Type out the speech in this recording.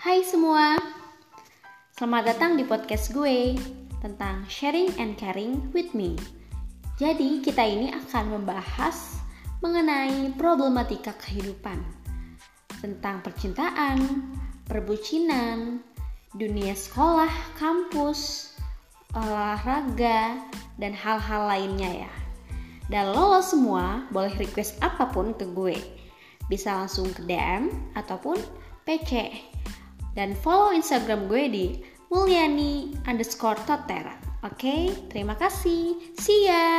Hai semua, selamat datang di podcast gue tentang sharing and caring with me. Jadi kita ini akan membahas mengenai problematika kehidupan tentang percintaan, perbucinan, dunia sekolah, kampus, olahraga, dan hal-hal lainnya ya. Dan lo, semua boleh request apa pun ke gue. Bisa langsung ke DM ataupun PC. Dan follow Instagram gue di mulyani underscore totera. Oke, terima kasih. See ya!